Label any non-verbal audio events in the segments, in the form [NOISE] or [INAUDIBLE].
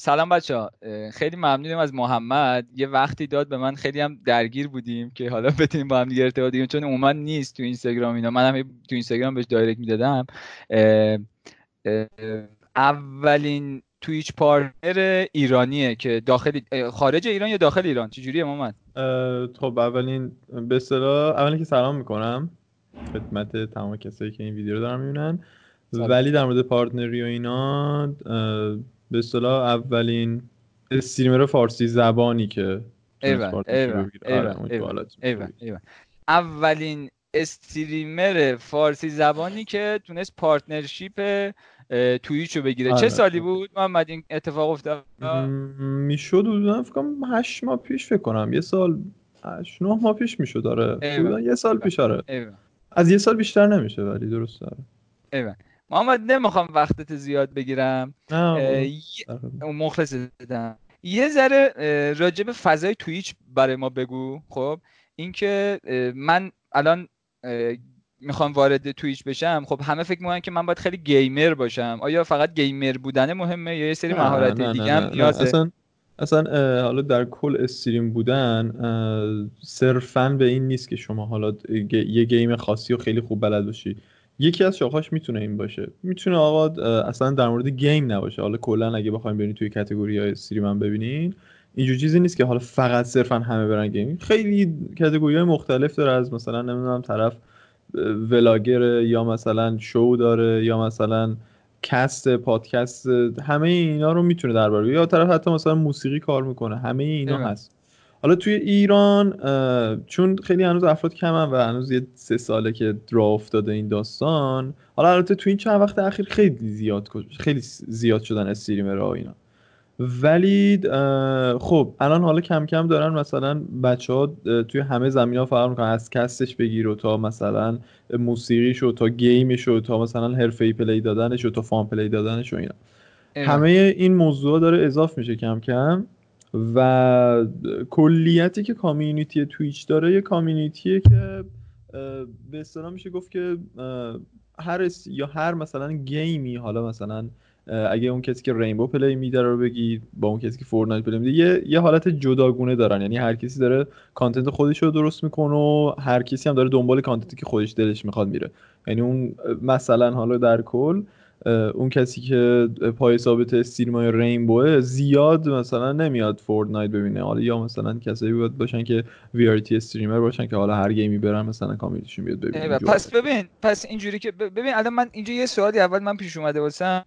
سلام بچه ها. خیلی ممنونم از محمد. یه وقتی داد به من خیلی هم درگیر بودیم که حالا [LAUGHS] بتونیم با هم دیگه ارتباط بگیریم. چون عموما نیست تو اینستاگرام اینا. منم تو اینستاگرام بهش دایرکت می‌دادم. اولین تویچ پارتنر ایرانیه که داخل خارج ایران یا داخل ایران؟ چجوریه محمد؟ خب اولین به اصطلاح اولین که سلام می‌کنم. خدمت تمام کسایی که این ویدیو رو دارن می‌بینن. ولی در مورد partner ی و اینا به اصطلاح اولین streamer فارسی زبانی که اولین streamer فارسی زبانی که تونست partnership Twitch رو بگیره. چه آره، سالی بود؟ محمد این اتفاق افتاد؟ می‌شد حدودا فکر کنم 8 ماه پیش فکر کنم. یه سال 8 9 ماه پیش می‌شد داره یه سال پیش آره. از یه سال بیشتر نمیشه ولی درست داره محمد نمی‌خوام وقتت زیاد بگیرم. مخلص بدم یه ذره راجب فضای تویچ برای ما بگو. خب اینکه من الان می‌خوام وارد تویچ بشم. خب همه فکر می‌کنن که من باید خیلی گیمر باشم. آیا فقط گیمر بودن مهمه یا یه سری مهارت دیگه هم نیازه اصلا اصلا حالا در کل stream بودن صرفا به این نیست که شما حالا یه game خاصی و خیلی خوب بلد باشی. یکی از شاخهاش می‌تونه این باشه. می‌تونه آقا اصلا در مورد game نباشه. حالا کلا اگه بخوایم برین توی category های stream هم ببینین اینجور چیزی نیست که حالا فقط صرفا همه برن game خیلی category های مختلف داره از مثلا نمی‌دونم طرف vlogger یا مثلا شو داره یا مثلا cast پادکست همه اینا رو می‌تونه درباره یا طرف حتی مثلا موسیقی کار می‌کنه. همه اینا هست. حالا توی ایران چون خیلی هنوز افراد کمن و هنوز یه سه ساله که راه افتاده این داستان حالا البته توی این چند وقت اخیر خیلی زیاد خیلی زیاد شدن streamer ها اینا. ولی خب الان حالا کم کم دارن مثلا بچه ها توی همه زمینه ها فرق می‌کنن. از cast ش بگیر و تا مثلا موسیقیش و تا game ش و تا مثلا حرفه ای play دادنش و تا fun play دادنش و اینا. همه این موضوع داره اضاف میشه کم کم. و کلیتی که community Twitch داره یه community ه که به اصطلاح میشه گفت که هر یا هر مثلا game ی حالا مثلا اگه اون کسی که Rainbow play میده رو بگی با اون کسی که Fortnite play میده یه, یه حالت جداگونه دارن. یعنی هر کسی داره content خودش رو درست می‌کنه و هر کسی هم داره دنبال content ی که خودش دلش می‌خواد میره. یعنی اون مثلا حالا در کل اون کسی که پای ثابت stream ای Rainbow زیاد مثلا نمیاد Fortnite ببینه. حالا یا مثلا کسایی باید باشن که variety streamer باشن که حالا هر game ی برن مثلا community شون بیاد ببینه. پس ببین پس اینجوری که ببین الان من اینجا یه سوالی اول من پیش اومده واسم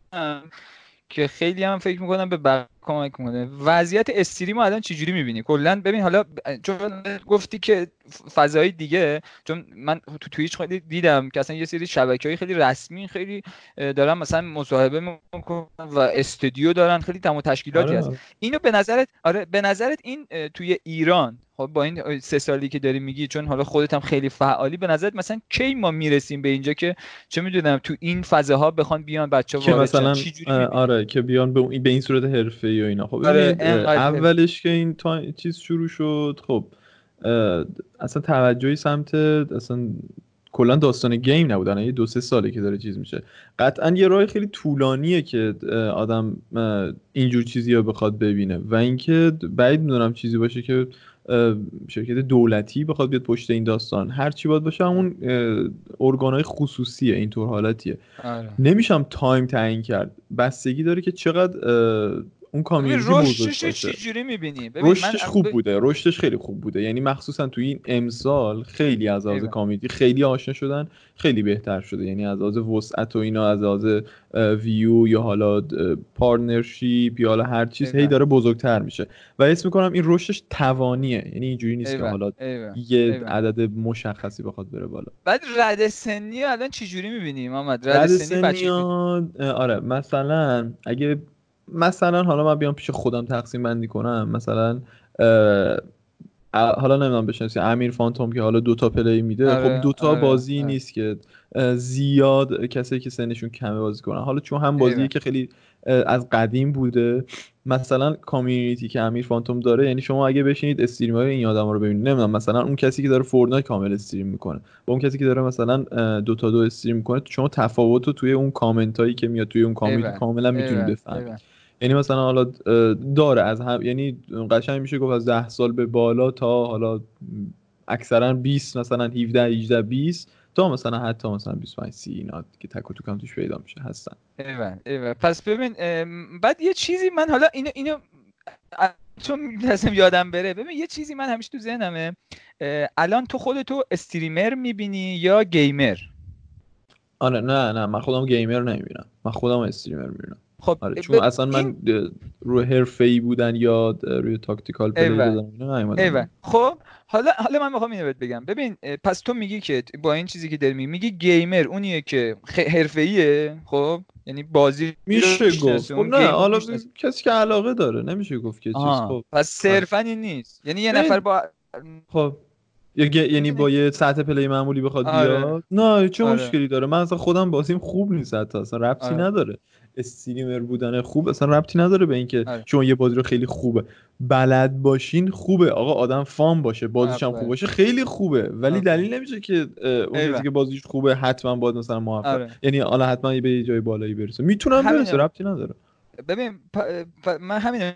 که خیلی هم فکر می‌کنم به بقیه کمک کنه وضعیت stream رو الان چجوری می‌بینی؟ کلا ببین حالا چون گفتی که فضای دیگه چون من تو تویچ خیلی دیدم که اصلا یه سری شبکه های خیلی رسمی خیلی دارن مثلا مصاحبه می‌کنن و استودیو دارن خیلی تمام تشکیلاتی آره. هست. اینو به نظرت آره به نظرت این توی ایران خب با این سه سالی که داری میگی چون حالا خودت هم خیلی فعالی به نظرت مثلا کی ما می‌رسیم به اینجا که چه می‌دونم تو این فضاها بخوان بیان بچه که مثلا آره که بیان به این صورت حرفه ای و اینا. خب آره اولش که این تا... چیز شروع شد خب اصلا توجهی سمت اصلا کلا داستان گیم نبودن. یه دو سه ساله که داره چیز میشه. قطعا یه راه خیلی طولانیه که آدم اینجور چیزی رو بخواد ببینه. و اینکه بعید می‌دونم چیزی باشه که شرکت دولتی بخواد بیاد پشت این داستان. هر چی باید باشه همون ارگانهای خصوصیه اینطور حالتیه. آره. نمیشم تایم تعیین کرد. بستگی داره که چقدر اون community رشدش چجوری می‌بینی؟ رشدش خوب بوده رشدش خیلی خوب بوده. یعنی مخصوصا تو این امسال خیلی از لحاظ community خیلی آشنا شدن خیلی بهتر شده. یعنی از لحاظ وسعت و اینا از لحاظ ویو یا حالا partnership یا حالا هر چیز هی داره بزرگتر میشه. و اسم می‌کنم این رشدش توانیه. یعنی اینجوری نیست که حالا یه عدد مشخصی بخواد بره بالا. بعد رده سنی الان چجوری می‌بینی محمد؟ رده, سنی, آره مثلا اگه مثلا حالا من بیام پیش خودم تقسیم بندی کنم. مثلا حالا نمی‌دونم بشنسی امیر فانتوم که حالا دوتا play میده. آره، خب دوتا آره، بازی آره. نیست که زیاد کسایی که سنشون کمه بازی کنن. حالا چون هم بازی که خیلی از قدیم بوده. مثلا community که امیر فانتوم داره یعنی شما اگه بشینید stream های این آدم رو ببینید. نمی‌دونم مثلا اون کسی که داره فورتنایت کامل stream می‌کنه. با اون کسی که داره مثلا دو تا دو استریم می‌کنه شما تفاوت رو توی اون کامنت هایی که میاد توی اون کامیونیتی کاملا می‌تونید بفهمید. یعنی مثلا حالا داره از هم یعنی قشنگ میشه گفت از 10 سال به بالا تا حالا اکثرا 20 مثلا 17 18 20 تا مثلا حتی مثلا 25 30 اینا که تک و توکم توش پیدا میشه هستن. ایوه ایوه. پس ببین بعد یه چیزی من حالا اینو اینو چون لازم یادم بره. ببین یه چیزی من همیشه تو ذهنمه الان تو خودتو streamer می‌بینی یا gamer؟ آره نه نه. من خودم gamer نمی‌بینم. من خودم streamer می‌بینم. خب آره چون اصلا من رو حرفه ای بودن یا روی tactical play بودن خب حالا حالا من می‌خوام اینو بهت بگم. ببین پس تو میگی که با این چیزی که داری میگی میگی gamer اونیه که حرفه ایه خب؟ یعنی بازی میشه گفت. خب نه حالا کسی که علاقه داره نمیشه گفت که چیز. خب. پس صرفا این نیست. یعنی یه نفر با خب. یعنی با یه سطح پلی معمولی بخواد آره. بیاد. نه چه آره. مشکلی داره؟ من اصلا خودم بازیم خوب نیست حتی. اصلا ربطی آره. نداره. استریمر بودن خوب اصلا ربطی نداره به اینکه آره. شما یه بازی رو خیلی خوبه. بلد باشین خوبه. آقا آدم فام باشه بازیش هم خوب باشه خیلی خوبه. ولی دلیل نمیشه که اون که بازیش خوبه حتما باید مثلا موفق. آره. یعنی حالا حتما به یه جای بالایی برسه. می‌تونم برسه ربطی نداره. ببین من همین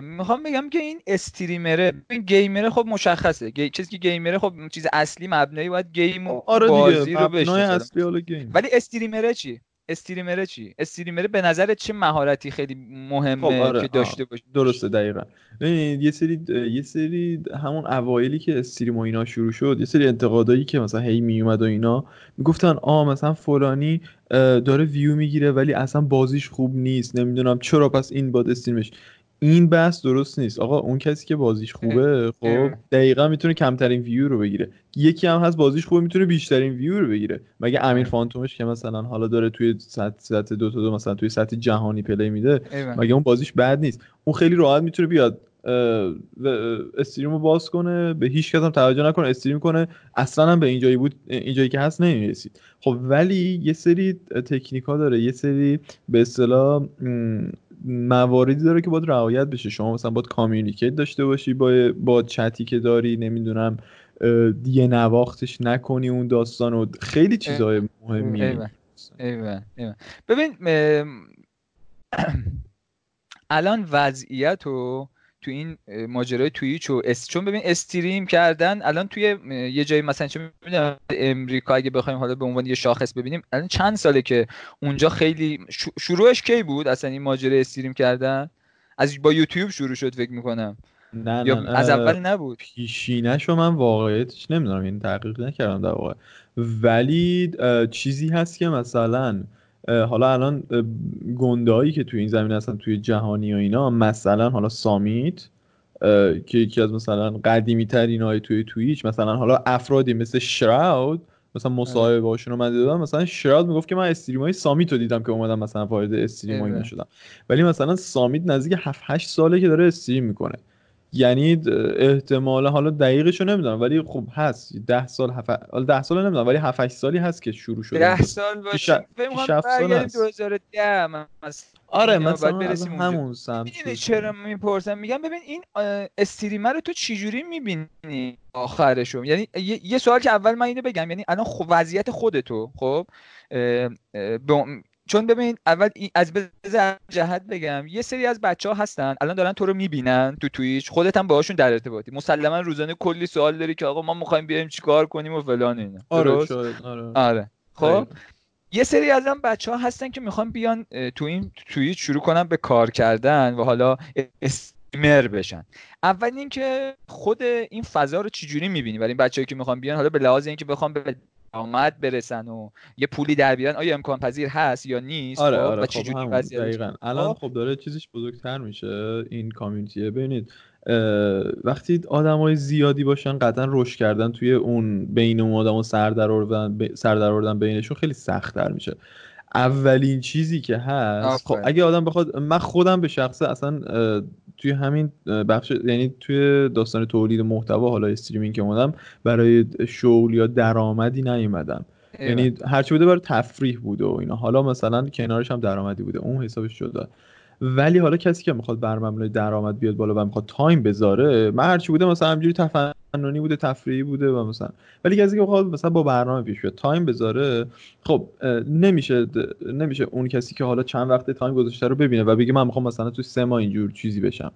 می‌خوام بگم که این استریمره این گیمره خب مشخصه. گی... چیزی که گیمره خب چیز اصلی مبنایی باید گیم و آره بازی رو بشه اصلی گیم. ولی استریمره چی؟ استریمره چی استریمره به نظر چه مهارتی خیلی مهمه خب آره. که داشته باشه درسته دقیقا یه سری یه سری همون اوایلی که استریم و اینا شروع شد یه سری انتقادایی که مثلا هی می اومد و اینا می‌گفتن آ مثلا فلانی داره ویو می‌گیره ولی اصلا بازیش خوب نیست نمی‌دونم چرا پس این باد stream ش این بحث درست نیست. آقا اون کسی که بازیش خوبه خب دقیقا می‌تونه کمترین ویو رو بگیره. یکی هم هست بازیش خوبه می‌تونه بیشترین ویو رو بگیره. مگه امیر فانتومش که مثلا حالا داره توی سطح سطح دو تا دو مثلا توی سطح جهانی play میده مگه اون بازیش بد نیست؟ اون خیلی راحت می‌تونه بیاد stream رو باز کنه به هیچ کس هم توجه نکنه stream کنه. اصلا هم به اینجایی بود اینجایی که هست نمی‌رسید. خب ولی یه سری تکنیک ها داره یه سری به اصطلاح مواردی داره که باید رعایت بشه شما مثلا باید کامیونیکیت داشته باشی با با چتی که داری نمی‌دونم دیگه نواختش نکنی اون داستان و خیلی چیزهای مهمیه ایوه. ایوه. ببین [CLEARS THROAT] الان وضعیت رو تو این ماجرای توییچ و اس. چون ببین استریم کردن الان توی یه جایی مثلا چه می‌دونم امریکا اگه بخوایم حالا به عنوان یه شاخص ببینیم الان چند ساله که اونجا خیلی شروعش کی بود؟ اصلا این ماجرای استریم کردن؟ از با یوتیوب شروع شد فکر می‌کنم. نه نه از اول نبود؟ پیشینش رو من واقعیتش نمی‌دونم این تحقیق نکردم در واقع. ولی چیزی هست که مثلا حالا الان گندهایی که توی این زمین هستن توی جهانی و اینا مثلا حالا سامیت که یکی از مثلا قدیمی ترین های توی تویچ مثلا حالا افرادی مثل شراود مثلا مصاحبه باشون رو من دیدم مثلا شراود می‌گفت که من استریم های سامیت رو دیدم که اومدم مثلا وارد استریم اینا شدم ولی مثلا سامیت نزدیک 7 8 ساله که داره استریم می‌کنه. یعنی احتمال حالا دقیقش رو نمی‌دونم ولی خب هست. ده سال هف... حالا ده سال نمی‌دونم ولی 7 8 سالی هست که شروع شده. ده سال باشه. فکر سال هست. 2010 آره مثلا از همون سمت چرا می‌پرسم؟ میگم ببین این استریمر رو تو چجوری می‌بینی آخرشو؟ یعنی یه سوال که اول من اینو بگم. یعنی الان خب وضعیت خودتو خب؟ چون ببین اول از بذار جهت بگم یه سری از بچه ها هستن الان دارن تو رو می‌بینن تو تویچ خودت هم باهاشون در ارتباطی. مسلما روزانه کلی سوال داری که آقا ما می‌خوایم بیایم چیکار کنیم و فلان اینا. آره آره. آره. خب؟ یه سری از هم بچه ها هستن که می‌خوان بیان تو این توییت شروع کنن به کار کردن و حالا استریمر بشن. اول اینکه خود این فضا رو چجوری می‌بینی؟ ولی این بچه‌ای که می‌خوان بیان حالا به لحاظ اینکه بخوام به درآمد برسن و یه پولی در بیارن. آیا امکان پذیر هست یا نیست؟ آره خب؟ آره و خب دقیقا. الان خب؟, خب داره چیزش بزرگتر میشه این کامیونیتیه ببینید وقتی آدم های زیادی باشن قطعا رشد کردن توی اون بین اون آدم سر در بینشون خیلی سختتر میشه. اولین چیزی که هست خب اگه آدم بخواد من خودم به شخصه اصلا توی همین بخش یعنی توی داستان تولید محتوا حالا streaming که اومدم برای شغل یا درآمدی نیومدم. یعنی هرچی بوده برای تفریح بوده و اینا. حالا مثلا کنارش هم درآمدی بوده. اون حسابش جدا ولی حالا کسی که می‌خواد بر مبنای درآمد بیاد بالا و می‌خواد تایم بذاره من هرچی بوده مثلا همینجوری تفننی بوده تفریحی بوده و مثلا. ولی کسی که می‌خواد مثلا با برنامه پیش بیاد time بذاره خب نمیشه نمیشه اون کسی که حالا چند وقت time گذاشته رو ببینه و بگه من می‌خوام مثلا تو سه ماه اینجور چیزی بشم.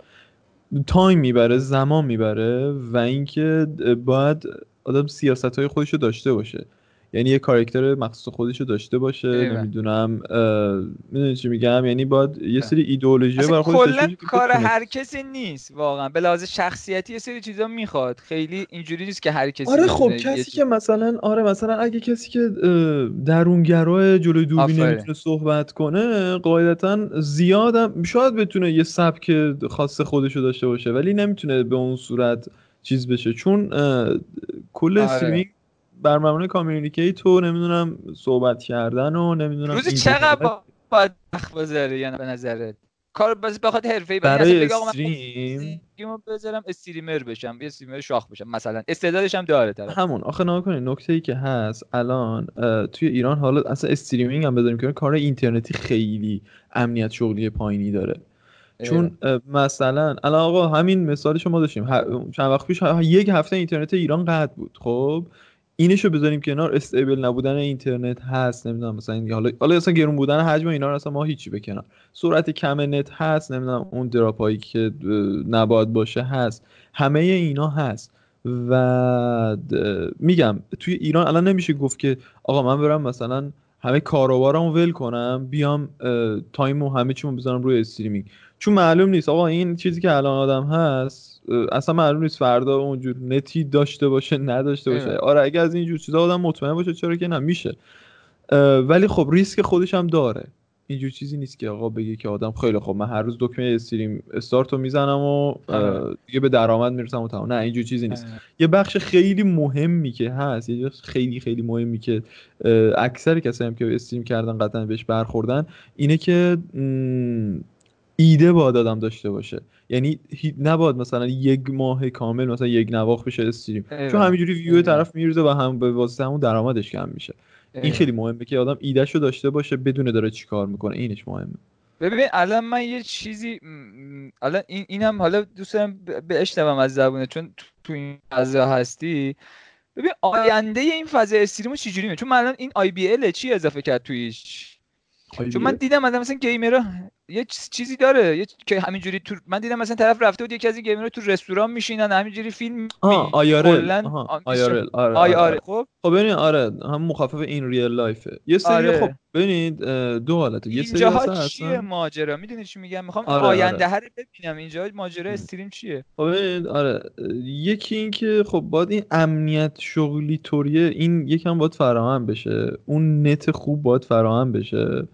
time می‌بره زمان می‌بره و اینکه باید آدم سیاست های خودش رو داشته باشه. یعنی یه character مخصوص خودش رو داشته باشه نمی‌دونم می‌دونی چی میگم؟ یعنی باید یه سری ایدئولوژی برای خودش کلا کار هر کسی نیست واقعا. به لحاظ شخصیتی یه سری چیزا می‌خواد. خیلی اینجوری نیست که هر کسی آره خب کسی که مثلا آره مثلا اگه کسی که درونگرای جلوی دوربین نمی‌تونه صحبت کنه قاعدتا زیادم شاید بتونه یه سبک خاص خودش رو داشته باشه ولی نمی‌تونه به اون صورت چیز بشه. چون کل آره. بر مبنای کامیونیکیت نمی‌دونم صحبت کردن و نمی‌دونم روزی چقدر باید وقت بذاره یعنی به نظرت؟ کار بس بخواد حرفه‌ای برای استریم؟ بذارم استریمر بشم یه استریمر شاخ بشم مثلا. استعدادش هم داره طرف. همون. آخه نگاه کنید نکته ای که هست الان توی ایران حالا اصلا استریمینگ هم بذاریم که کار اینترنتی خیلی امنیت شغلی پایینی داره. چون مثلا الان آقا همین مثال شما داشتیم. چند وقت پیش یک هفته اینترنت ایران قطع بود خب؟ اینشو بذاریم کنار. استیبل نبودن اینترنت هست نمی‌دونم مثلا حالا حالا اصلا گرون بودن حجم اینا اصلا ما هیچی بکنار سرعت کم net هست نمی‌دونم اون drop هایی که نباید باشه هست. همه اینا هست. و میگم توی ایران الان نمیشه گفت که آقا من برم مثلا همه کاروبارمو ول کنم بیام time و همه چیمو بذارم روی streaming. چون معلوم نیست. آقا این چیزی که الان آدم هست اصلا معلوم نیست فردا اونجور net ی داشته باشه نداشته باشه. آره اگه از اینجور چیزا آدم مطمئن باشه چرا که نمیشه ولی خب ریسک خودش هم داره. اینجور چیزی نیست که آقا بگه که آدم خیلی خب من هر روز دکمه استریم استارت رو می‌زنم و آره. دیگه به درآمد می‌رسم و تمام. نه اینجور چیزی نیست. یه بخش خیلی مهمی که هست یه بخش خیلی خیلی مهمی که اکثر کسایی هم که استریم کردن قطعا بهش برخوردن اینه که ایده باید آدم داشته باشه. یعنی نباید مثلا یک ماه کامل مثلا یک نواخ بشه استریم. چون همینجوری ویو طرف میرزه و هم به واسطه همون درآمدش کم میشه. این خیلی مهمه که آدم ایدهشو داشته باشه بدونه داره چیکار می‌کنه. اینش مهمه. ببین الان من یه چیزی الان این اینم حالا دوست دارم بشنوم از زبونه چون تو این فضا هستی. ببین آینده این فضا استریمو چجوری چون من الان این آی بی ال چی اضافه کرد تویش؟ چون من دیدم مثلا گیمرها یه چیزی داره. یه... که همینجوری تو من دیدم مثلا طرف رفته بود یکی از این گیمرها تو رستوران میشینن همینجوری فیلم آه آیارل IRL آره آره, آره. خب؟ خب ببینید آره هم مخفف in real life ه یه سری آره. خب ببینید دو حالته. یه سری اینجاها چیه ماجرا؟ می‌دونی چی میگم؟ می‌خوام آره آینده آره. رو ببینم. اینجا ماجرا stream چیه؟ خب ببینید آره یکی این که خب باید این امنیت شغلی طوریه این یکم باید فراهم بشه. اون net خوب باید فراهم بشه.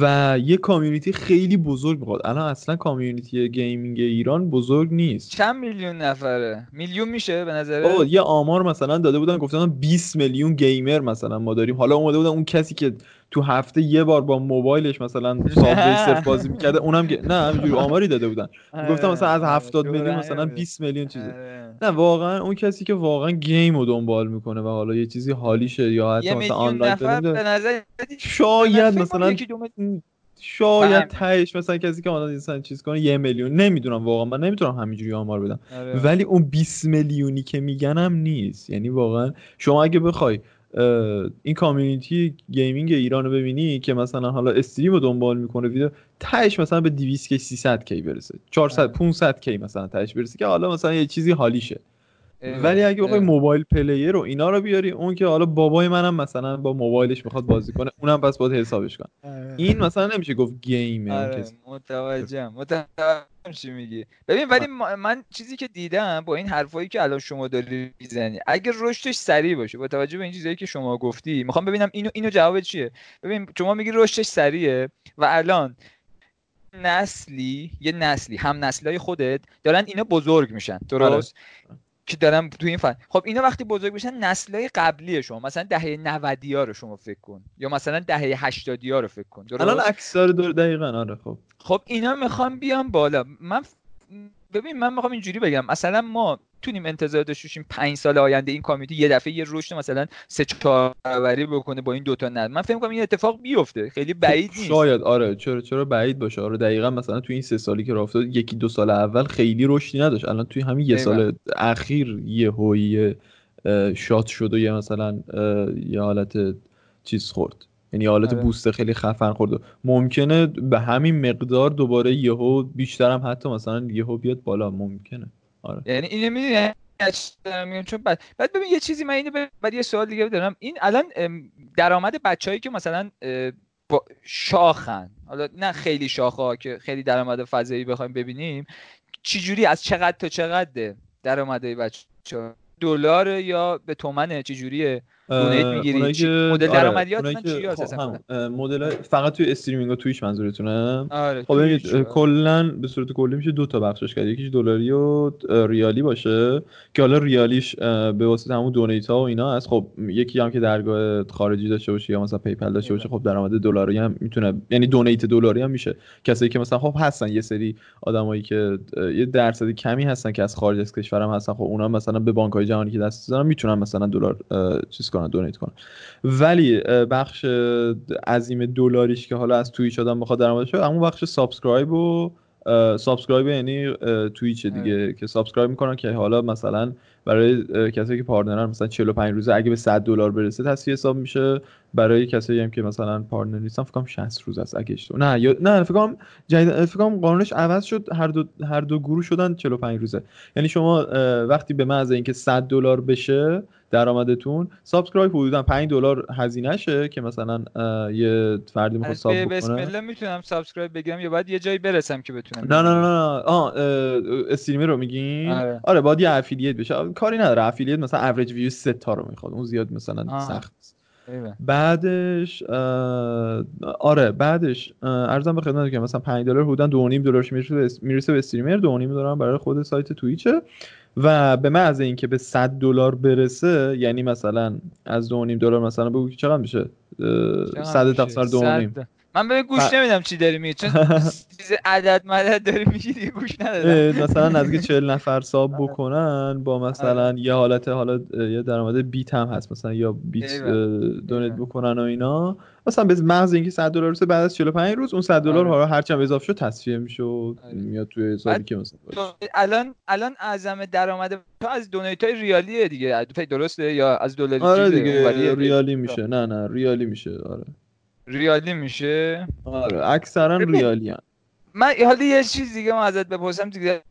و یه community خیلی بزرگ می‌خواد. الان اصلا community gaming ایران بزرگ نیست. چند میلیون نفره؟ میلیون میشه به نظر یه آمار مثلا داده بودن گفتن 20 میلیون گیمر مثلا ما داریم. حالا اومده بودن اون کسی که تو هفته یه بار با موبایلش مثلا سابوی صرف [LAUGHS] بازی می‌کرده اونم نه همینجوری آماری داده بودن. گفتم مثلا از 70 میلیون مثلا 20 میلیون چیزه. آره. نه واقعا اون کسی که واقعا گیم رو دنبال می‌کنه و حالا یه چیزی حالیشه یا حتی مثلا آنلاین به نظر شاید مثلا شاید تهش مثلا کسی که آنلاین انسان چیز کنه یه میلیون. نمی‌دونم واقعا من نمی‌تونم همینجوری آمار بدم. آره. ولی اون 20 میلیونی که میگنم نیست. یعنی واقعا شما اگه بخوای این community gaming ایران رو ببینی که مثلا حالا stream رو دنبال می‌کنه ویدیو تهش مثلا به 200 K 300 K برسه. 400 500 K مثلا تهش برسه که حالا مثلا یه چیزی حالیشه. ولی اگه بخوای mobile player رو اینا رو بیاری اون که حالا بابای منم مثلا با موبایلش می‌خواد بازی کنه اونم پس باید حسابش کن آره. این مثلا نمیشه گفت گیمه آره. متوجهم. متوجهم چی میگی. ببین ولی من چیزی که دیدم با این حرفایی که الان شما داری می‌زنی اگه رشدش سریع باشه با توجه به این چیزایی که شما گفتی می‌خوام ببینم اینو اینو جواب چیه؟ ببین شما میگی رشدش سریعه و الان نسلی یه نسلی هم نسلای خودت دارن اینا بزرگ میشن درست؟ آره. که دارم تو این فن. خب اینا وقتی بزرگ بشن نسلای قبلی شما مثلا دهه 90 ها رو شما فکر کن یا مثلا دهه 80 ها رو فکر کن. الان اکثر دور دقیقا آره خب. خب اینا می‌خوام بیام بالا. من ببین من می‌خوام اینجوری بگم. مثلا ما می‌تونیم انتظار داشته باشیم 5 سال آینده این کامیونیتی یه دفعه یه رشد مثلا سه چهار برابری بکنه با این دوتا نه من فکر کنم این اتفاق بیفته. خیلی بعید نیست. شاید آره چرا چرا بعید باشه؟ آره دقیقا مثلا توی این سه سالی که رفته یکی دو سال اول خیلی رشدی نداشت. الان توی همین یه سال اخیر یه هویه شات شد و یه مثلا یه حالت چیز خورد. یعنی حالت آره. بوست خیلی خفن خورد. ممکنه به همین مقدار دوباره یهو بیشترم حتی مثلا یهو بیاد بالا. ممکنه. آره. یعنی اینو می‌دونی چون بعد بعد ببین یه چیزی من اینو بعد یه سوال دیگه دارم این الان درآمد بچه‌ای که مثلا با شاخن حالا نه خیلی شاخه که خیلی درآمد فضایی بخوایم ببینیم چجوری از چقدر تا چقدر درآمد بچه دلار یا به تومنه؟ چجوریه؟ دونیت می‌گیری. مدل آره، درآمدیات چی خب مدل فقط توی استریمینگ و تویچ منظورتونه آره خب ببینید کلا به صورت کلی میشه دو تا بخشش کرد. یکیش دلاری و ریالی باشه که حالا ریالیش به واسطه همون دونیت ها و اینا از خب یکی هم که درگاه خارجی داشته باشه یا مثلا پیپل داشته باشه خب درآمد دلاری هم می‌تونه یعنی دونیت دلاری هم میشه. کسایی که مثلا خب هستن یه سری آدمایی که یه درصد کمی هستن که از خارج از کشور هم هستن. خب اونا مثلا به بانک های جهانی که دست دارن می‌تونن مثلا دلار چیز کنن دونیت کنن ولی بخش عظیم دلاریش که حالا از Twitch آدم بخواد درآمدش شد همون بخش subscribe و subscribe یعنی Twitch دیگه آره. که subscribe می‌کنن که حالا مثلا برای کسایی که partner ن مثلا 45 روزه اگه به 100 دلار برسه تسویه حساب میشه. برای کسایی هم که مثلا partner نیستن فکر کنم 60 روز است اگه اشتباه نه یا نه فکر کنم جدید فکر کنم قانونش عوض شد هر دو هر دو گروه شدن 45 روزه. یعنی شما وقتی به محض اینکه 100 دلار بشه درآمدتون subscribe حدودا 5 دلار هزینه شه که مثلا یه فردی می‌خواد sub بکنه. بسم الله می‌تونم subscribe بگیرم یا باید یه جایی برسم که بتونم نه نه نه نه آه streamer رو میگین؟ آره. آره باید یه affiliate بشه. کاری نداره. affiliate مثلا اوریج ویو 3 تا رو می‌خواد. اون زیاد مثلا سخت بعدش آره بعدش عرضم به خدمت که مثلا 5 دلار حدودا 2.5 دلارش می‌رسه به استریمر. 2.5 دلار برای خود سایت توییچه و به محض اینکه به 100 دلار برسه یعنی مثلا از 2.5 دلار مثلا بگو که چقدر میشه؟ 100 تقسیم 2.5 من به گوش نمیدم چی داری میگی چون [LAUGHS] چیز عدد مدد داری میگی گوش ندادم. مثلا نزدیک [LAUGHS] 40 نفر ساب آره. بکنن با مثلا آره. یه حالت حالا یه درآمد بیت هم هست مثلا یا بیت دونیت بکنن و اینا. مثلا به محض اینکه 100 دلار رسه بعد از 45 روز اون 100 دلار حالا هر چند اضافه شد تصفیه میشه و میاد توی حسابی که مثلا الان الان اعظم درآمد تو از دونیت های ریالیه دیگه. درسته؟ یا از دلاری آره دیگه ریالی میشه. نه نه ریالی میشه. آره. ریالی میشه؟ آره اکثرا ریالی هم. من حالا یه چیز دیگه ما ازت بپرسم دیگه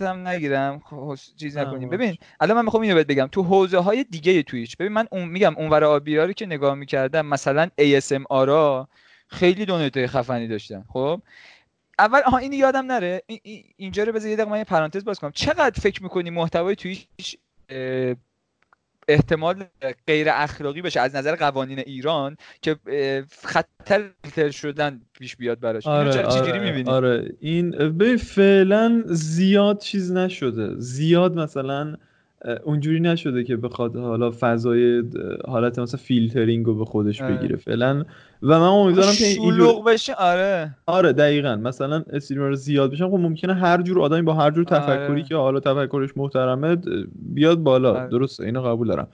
هم نگیرم خب چیز نکنیم. ببین الان من می‌خوام اینو بهت بگم. تو حوزه های دیگه تویچ ببین من اون میگم اونور آبیاری که نگاه می‌کردم مثلا ASM آرا خیلی دونیت خفنی داشتن خب؟ اول آها این یادم نره. اینجا رو بذار یه دقیقه من یه پرانتز باز کنم. چقدر فکر می‌کنی محتوای تویچ احتمال غیر اخلاقی بشه از نظر قوانین ایران که خطر فیلتر شدن پیش بیاد براش. آره آره, آره. این ببین فعلا زیاد چیز نشده. زیاد مثلا اونجوری نشده که بخواد حالا فضای حالت مثلا فیلترینگ رو به خودش. بگیره. فعلا و من امیدوارم که این بشه آره. آره دقیقا. مثلا استریمر زیاد بشن خب ممکنه هر جور آدمی با هر جور تفکری آره. که حالا تفکرش محترمه بیاد بالا. آره. درسته اینو قبول دارم.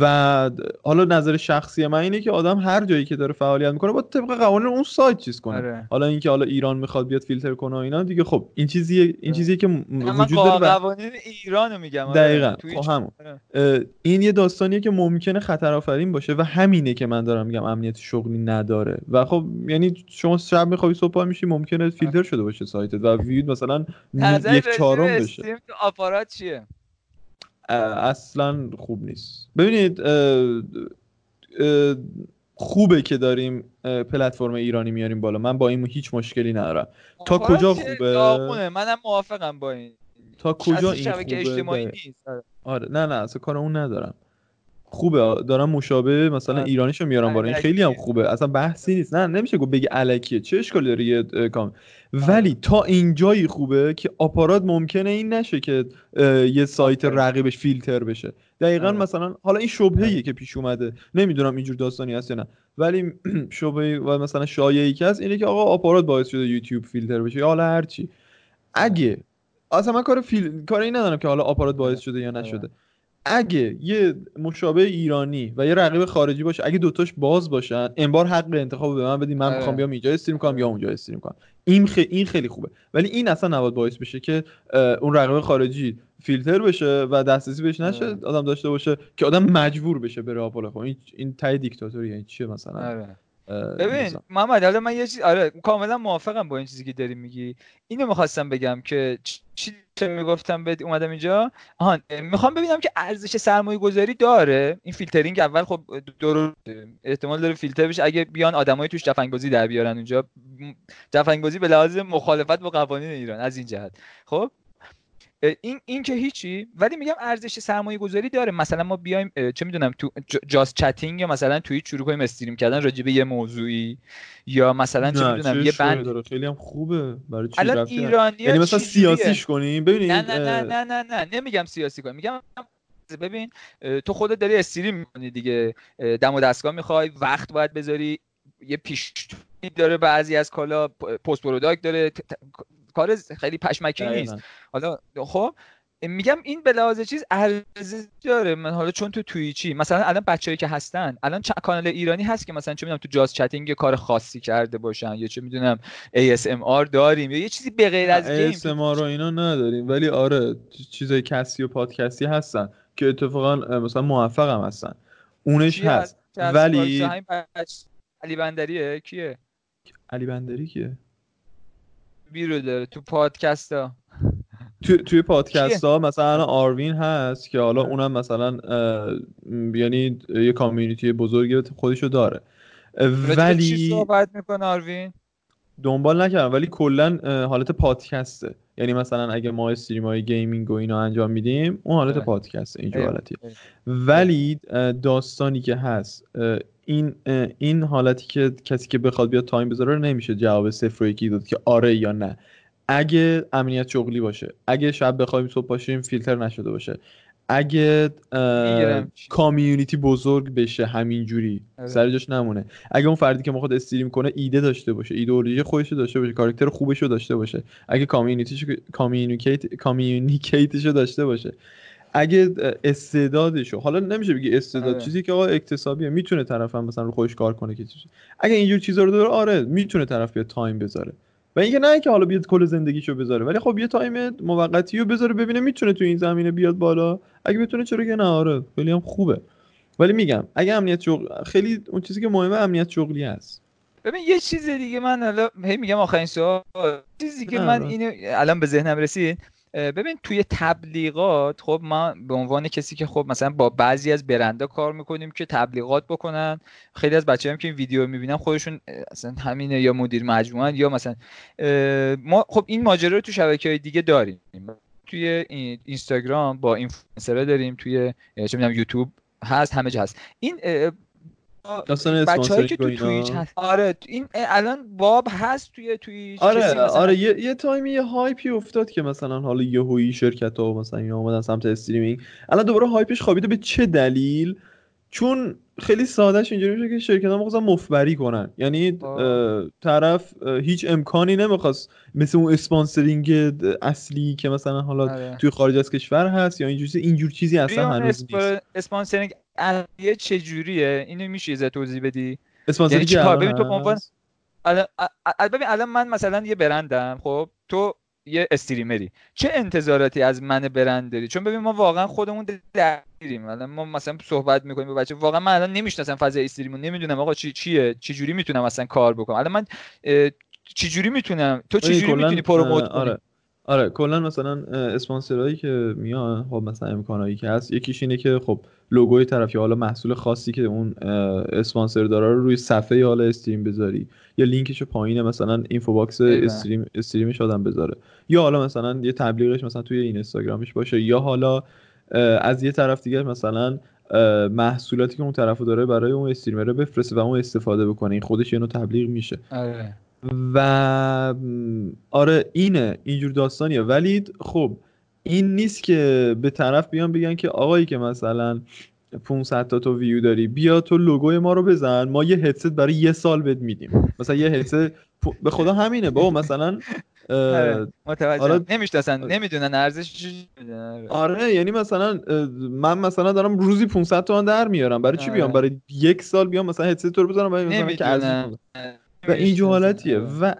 و حالا نظر شخصی من اینه که آدم هر جایی که داره فعالیت می‌کنه با طبق قوانین اون سایت چیز کنه. آره. حالا اینکه حالا ایران می‌خواد بیاد فیلتر کنه اینا دیگه خب این چیزیه این چیزیه که وجود داره قوانین ایرانو میگم آره. دقیقاً خب همون. این یه داستانیه که ممکنه خطر آفرین باشه. و همینه که من دارم میگم امنیت شغلی نداره. داره. و خب یعنی شما شب میخوابی صبح میشی ممکنه فیلتر شده باشه سایتت و ویود مثلا یک چهارم بشه. تو آپارات چیه؟ اصلا خوب نیست. ببینید خوبه که داریم پلتفرم ایرانی میاریم بالا. من با این هیچ مشکلی ندارم. تا کجا خوبه؟ منم موافقم با این. تا کجا این خوبه؟ اجتماعی نیست. آره. نه نه اصلا کار اون ندارم. خوبه. دارم مشابه مثلا آره. ایرانیشو میارم بالا. این خیلی هم خوبه. اصلا بحثی نیست. نه نمیشه گفت بگی الکیه. چه اشکالی داره یه کام؟ ولی آره. تا اینجایی خوبه که آپارات ممکنه این نشه که یه سایت رقیبش فیلتر بشه. دقیقا آره. مثلا حالا این شبهه که پیش اومده. نمی‌دونم اینجور داستانی هست یا نه. ولی [CLEARS THROAT] شبهه و مثلا شایعی که هست اینه که آقا آپارات باعث شده یوتیوب فیلتر بشه یا حالا هرچی اگه اصلا من کار فیل کاری ندارم که حالا آپارات باعث شده یا نشده. اگه یه مشابه ایرانی و یه رقیب خارجی باشه اگه دوتاش باز باشن انبار حق انتخاب به من بدین من می‌خوام بیام اینجا استریم کنم یا اونجا استریم کنم. این خ... این خیلی خوبه. ولی این اصلا نباید باعث بشه که اون رقیب خارجی فیلتر بشه و دسترسی بهش نشه آدم داشته باشه که آدم مجبور بشه بره آپولو خب. این این تای دیکتاتوری یعنی چیه مثلا؟ ببین محمد حالا من یه چیز آره کاملا موافقم با این چیزی که داری میگی. اینو می‌خواستم بگم که چی می‌گفتم بهت؟ اومدم اینجا؟ آهان می‌خوام ببینم که ارزش سرمایه گذاری داره. این فیلترینگ اول خب درست احتمال داره فیلتر بشه. اگه بیان آدمای توش جفنگازی در بیارن اونجا جفنگازی به لحاظ مخالفت با قوانین ایران از این جهت. خب؟ این این که هیچی. ولی میگم ارزش سرمایه گذاری داره. مثلا ما بیایم چه می‌دونم تو just chatting یا مثلا توی شروع کنیم stream کردن راجع به یه موضوعی یا مثلا چه می‌دونم یه بند داره. خیلی هم خوبه. برای چی الان ایرانی یعنی مثلا سیاسیش کنیم؟ ببینید نه نه نه نه نه نه. نمیگم سیاسی کنیم. میگم ببین تو خودت داری stream می‌کنی دیگه. دم و دستگاه می‌خوای وقت باید بذاری. یه پیش داره بعضی از کالا post production داره کار خیلی پشمکی نیست. حالا خب میگم این به لحاظ چیز ارزش داره. من حالا چون تو تویچی مثلا الان بچه‌ای که هستن الان چه کانال ایرانی هست که مثلا چه می‌دونم تو جاز چتینگ یه کار خاصی کرده باشن یا چه می‌دونم ASMR داریم یا یه چیزی به غیر از گیم. ASMR رو اینا نداریم. ولی آره چیزای کسی و پادکستی هستن که اتفاقا مثلا موفق هم هستن. اونش هست. ولی علی بندریه؟ کیه؟ علی بندری کیه؟ بیرون داره تو پادکست ها تو توی پادکست ها مثلا آروین هست که حالا اونم مثلا یعنی یه community بزرگی خودشو داره. ولی چی صحبت می‌کنه آروین؟ دنبال نکردم ولی کلا حالت پادکسته. یعنی مثلا اگه ما stream های gaming و اینا انجام میدیم اون حالت پادکسته اینجور حالتیه. ولی داستانی که هست این این حالتی که کسی که بخواد بیاد time بذاره رو نمیشه جواب صفر و یکی داد که آره یا نه. اگه امنیت شغلی باشه اگه شب بخوایم صبح باشیم فیلتر نشده باشه. اگه community بزرگ بشه همینجوری آره. سر جاش نمونه. اگه اون فردی که می‌خواد stream کنه ایده داشته باشه ایدئولوژی خودش داشته باشه کاراکتر خوبش رو داشته باشه. اگه community ش communicate communicate ش داشته باشه. اگه استعدادشو حالا نمیشه بگی استعداد آره. چیزی که آقا اکتسابیه می‌تونه طرف هم مثلا رو خودش کار کنه که چیزی. اگه اینجور چیزا رو داره آره می‌تونه طرف بیاد time بذاره. و اینکه نه که حالا بیاد کل زندگیشو بذاره ولی خب یه time موقتی رو بذاره ببینه می‌تونه تو این زمینه بیاد بالا. اگه بتونه چرا که نه آره خیلی هم خوبه. ولی میگم اگه امنیت شغل خیلی اون چیزی که مهمه امنیت شغلی هست ببین یه چیز دیگه من حالا هی میگم آخرین سوال. چیزی که من اینو الان به ذهنم رسید ببین توی تبلیغات خب ما به عنوان کسی که خب مثلا با بعضی از برندا کار می‌کنیم که تبلیغات بکنن. خیلی از بچه هم که این ویدیو می‌بینن خودشون اصلا همینه یا مدیر مجموعه یا مثلا ما خب این ماجرا رو تو شبکه های دیگه داریم. توی اینستاگرام با اینفلوئنسرها داریم توی چه می‌دونم یوتیوب هست همه جا هست. این بچه‌ای که تو تویچ هست آره این الان باب هست توی تویچ آره آره یه, یه time ی یه hype ی افتاد که مثلا حالا یهویی شرکت ها مثلا اینا اومدن سمت streaming. الان دوباره hype ش خوابیده به چه دلیل؟ چون خیلی سادهش اینجوری میشه که شرکت ها می‌خواستن مفت‌بری کنن. یعنی طرف هیچ امکانی نمی‌خواست مثل اون sponsoring اصلی که مثلا حالا آره. توی خارج از کشور هست یا اینجور اینجور چیزی اصلا هنوز نیست. sponsoring یه چه جوریه اینو میشه یه توضیح بدی؟ اسپانسرینگ یعنی ببین تو عنوان الان ببین الان من مثلا یه برندم خب؟ تو یه استریمری. چه انتظاراتی از من برند داری؟ چون ببین ما واقعا خودمون درگیریم. الان ما مثلا صحبت می‌کنیم با بچه. واقعا من الان نمی‌شناسم فضای استریمو نمی‌دونم آقا چی چیه؟ چه جوری می‌تونم مثلا کار بکنم؟ الان من چه جوری می‌تونم؟ تو چه جوری می‌تونی پروموت کنی؟ آره. کلا مثلا اسپانسرایی که میان خب مثلا امکانایی که هست یکیش اینه که خب لوگوی طرف یا حالا محصول خاصی که اون اسپانسر داره رو روی صفحه حالا stream بذاری یا لینکش پایین مثلا info box stream stream ش آدم بذاره یا حالا مثلا یه تبلیغش مثلا توی این اینستاگرامش باشه یا حالا از یه طرف دیگه مثلا محصولاتی که اون طرفو داره برای اون streamer بفرسته و اون استفاده بکنه این خودش یه نوع تبلیغ میشه آره. و آره اینه اینجور داستانیه. ولی خب این نیست که به طرف بیان بگن که آقایی که مثلا 500 تا تو ویو داری بیا تو لوگوی ما رو بزن ما یه هدست برای یه سال بهت میدیم. مثلا یه هدست به خدا همینه بابا مثلا آره، متوجه حالا- نمی‌شناسن نمی‌دونن ارزش آره. یعنی مثلا من مثلا دارم روزی 500 تومن در میارم. برای چی آره. بیام؟ برای یک سال بیام مثلا هدست تو رو بزنم برای مثلا که و اینجور حالتیه. و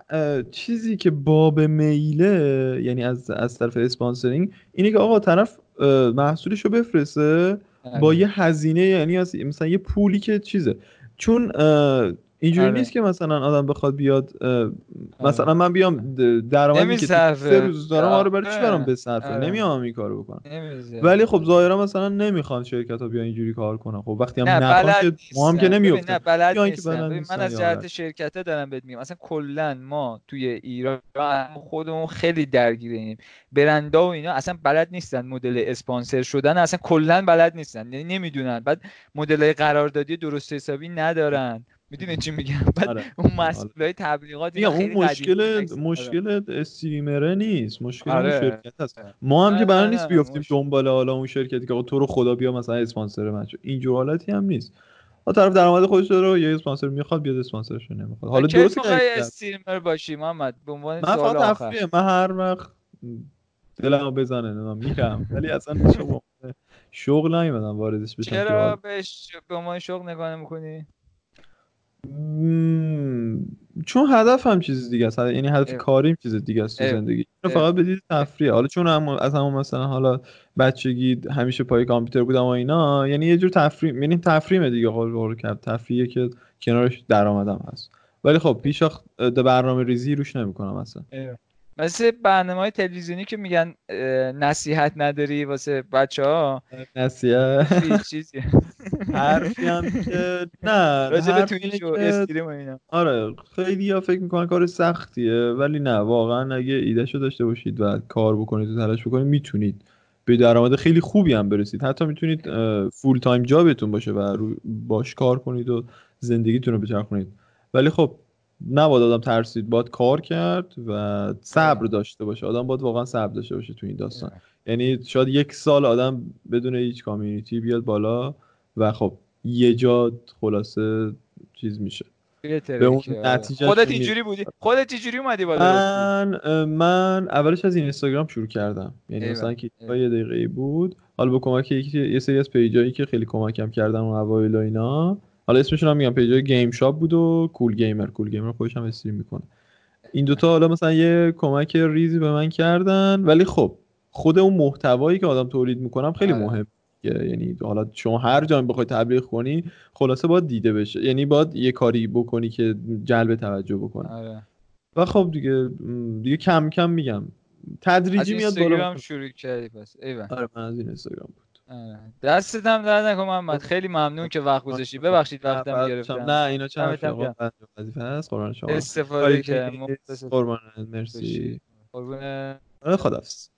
چیزی که باب میله یعنی از از طرف اسپانسرینگ اینه که آقا طرف اه، محصولشو بفرسته. با یه هزینه یعنی مثلا یه پولی که چیزه. چون اینجوری آره. نیست که مثلا آدم بخواد بیاد اه، مثلا من بیام درآمدی که. سه روز دارم آره برای چی آره. برام بصرفه؟ آره. نمیام این کارو بکنم. ولی خب ظاهرا مثلا نمی‌خوان شرکت ها بیان اینجوری کار کنن. خب وقتی هم نه نخوان که ما هم که نمیفتیم نه بلد نیستن. من از جهت. شرکت دارم بهت میگم. اصلا کلا ما توی ایران خودمون خیلی درگیریم. برندا و اینا اصلا بلد نیستن مدل اسپانسر شدن. اصلا کلا بلد نیستن. یعنی نمی‌دونن. بعد مدل قراردادی درست حسابی ندارن. می‌دونی چی میگم؟ [LAUGHS] بعد آره. اون مسئولای تبلیغات اینا میگم اون مشکل هستن. مشکل استریمره نیست. مشکل آره. شرکت هست ما هم که برای نیست بیفتیم مشکل- دنبال حالا اون شرکتی که آقا تو رو خدا بیا مثلا اسپانسر من شو اینجور حالتی هم نیست. ها طرف درآمد خودش داره یه اسپانسر می‌خواد بیاد اسپانسرش نمی‌خواد. حالا کی درسته می‌خوای استریمر باشی محمد؟ به عنوان من سوال فقط آخر. من هر وقت دلمو بزنه من میرم. ولی اصلا موقع شغل نیومدم واردش بشم چرا بهش به عنوان شغل نگاه نمی‌کنی؟ چون هدف هم چیز دیگه است. یعنی هدف اه. کاریم چیز دیگه است تو. زندگی. فقط بدید تفریح. حالا چون هم از همون مثلا حالا بچگی همیشه پای کامپیوتر بودم و اینا یعنی یه جور تفریح یعنی تفریحه دیگه قول قول کرد. تفریحیه که کنارش درآمدم هست. ولی خب پیش برنامه ریزی روش نمی‌کنم اصلا. مثل برنامه های تلویزیونی که میگن نصیحت نداری واسه بچه ها نسیه چیزی؟ حرفی هم که نه راجع به حرف اینه تویچ و که- استریم و اینا. آره خیلی ها فکر می‌کنن کار سختیه ولی نه واقعا اگه ایدهشو داشته باشید و کار بکنید و تلاش بکنید می‌تونید. به درآمد خیلی خوبی هم برسید. حتی می‌تونید فول تایم جابتون باشه و باش کار کنید و زندگیتون رو بچرخونید. ولی خب نباید آدم ترسید باید کار کرد و صبر داشته باشه آدم باید واقعا صبر داشته باشه تو این داستان یعنی شاید یک سال آدم بدون هیچ کامیونیتی بیاد بالا و خب یه جا خلاصه چیز میشه به اون آره. نتیجهش خودت. اینجوری بودی خودت چجوری اومدی بالا؟ من من اولش از اینستاگرام شروع کردم یعنی. مثلا کلیپای یه دقیقه بود حالا با کمک یه سری از پیجایی که خیلی کمکم کردن اون اوایل و اینا حالا اسمشون هم میگم پیجای گیم شاپ بود و کول گیمر کول گیمر خودش هم استریم می‌کنه. این دوتا حالا مثلا یه کمک ریزی به من کردن ولی خب خود اون محتوایی که آدم تولید می‌کنم خیلی آره. مهم یعنی حالا شما هر جا بخوای تبلیغ کنی خلاصه باید دیده بشه. یعنی باید یه کاری بکنی که جلب توجه بکنه. آره. و خب دیگه دیگه کم کم میگم. تدریجی میاد بالا. شروع کردی پس. ایول. آره من از این اینستاگرام بود. دستت هم درد نکن محمد. خیلی ممنون که وقت گذاشتی. ببخشید وقتم گرفتم. نه اینا چه. بنده وظیفه هست. قربان شما. استفاده کردم. قربان مرسی. قربون. آره خداحافظ.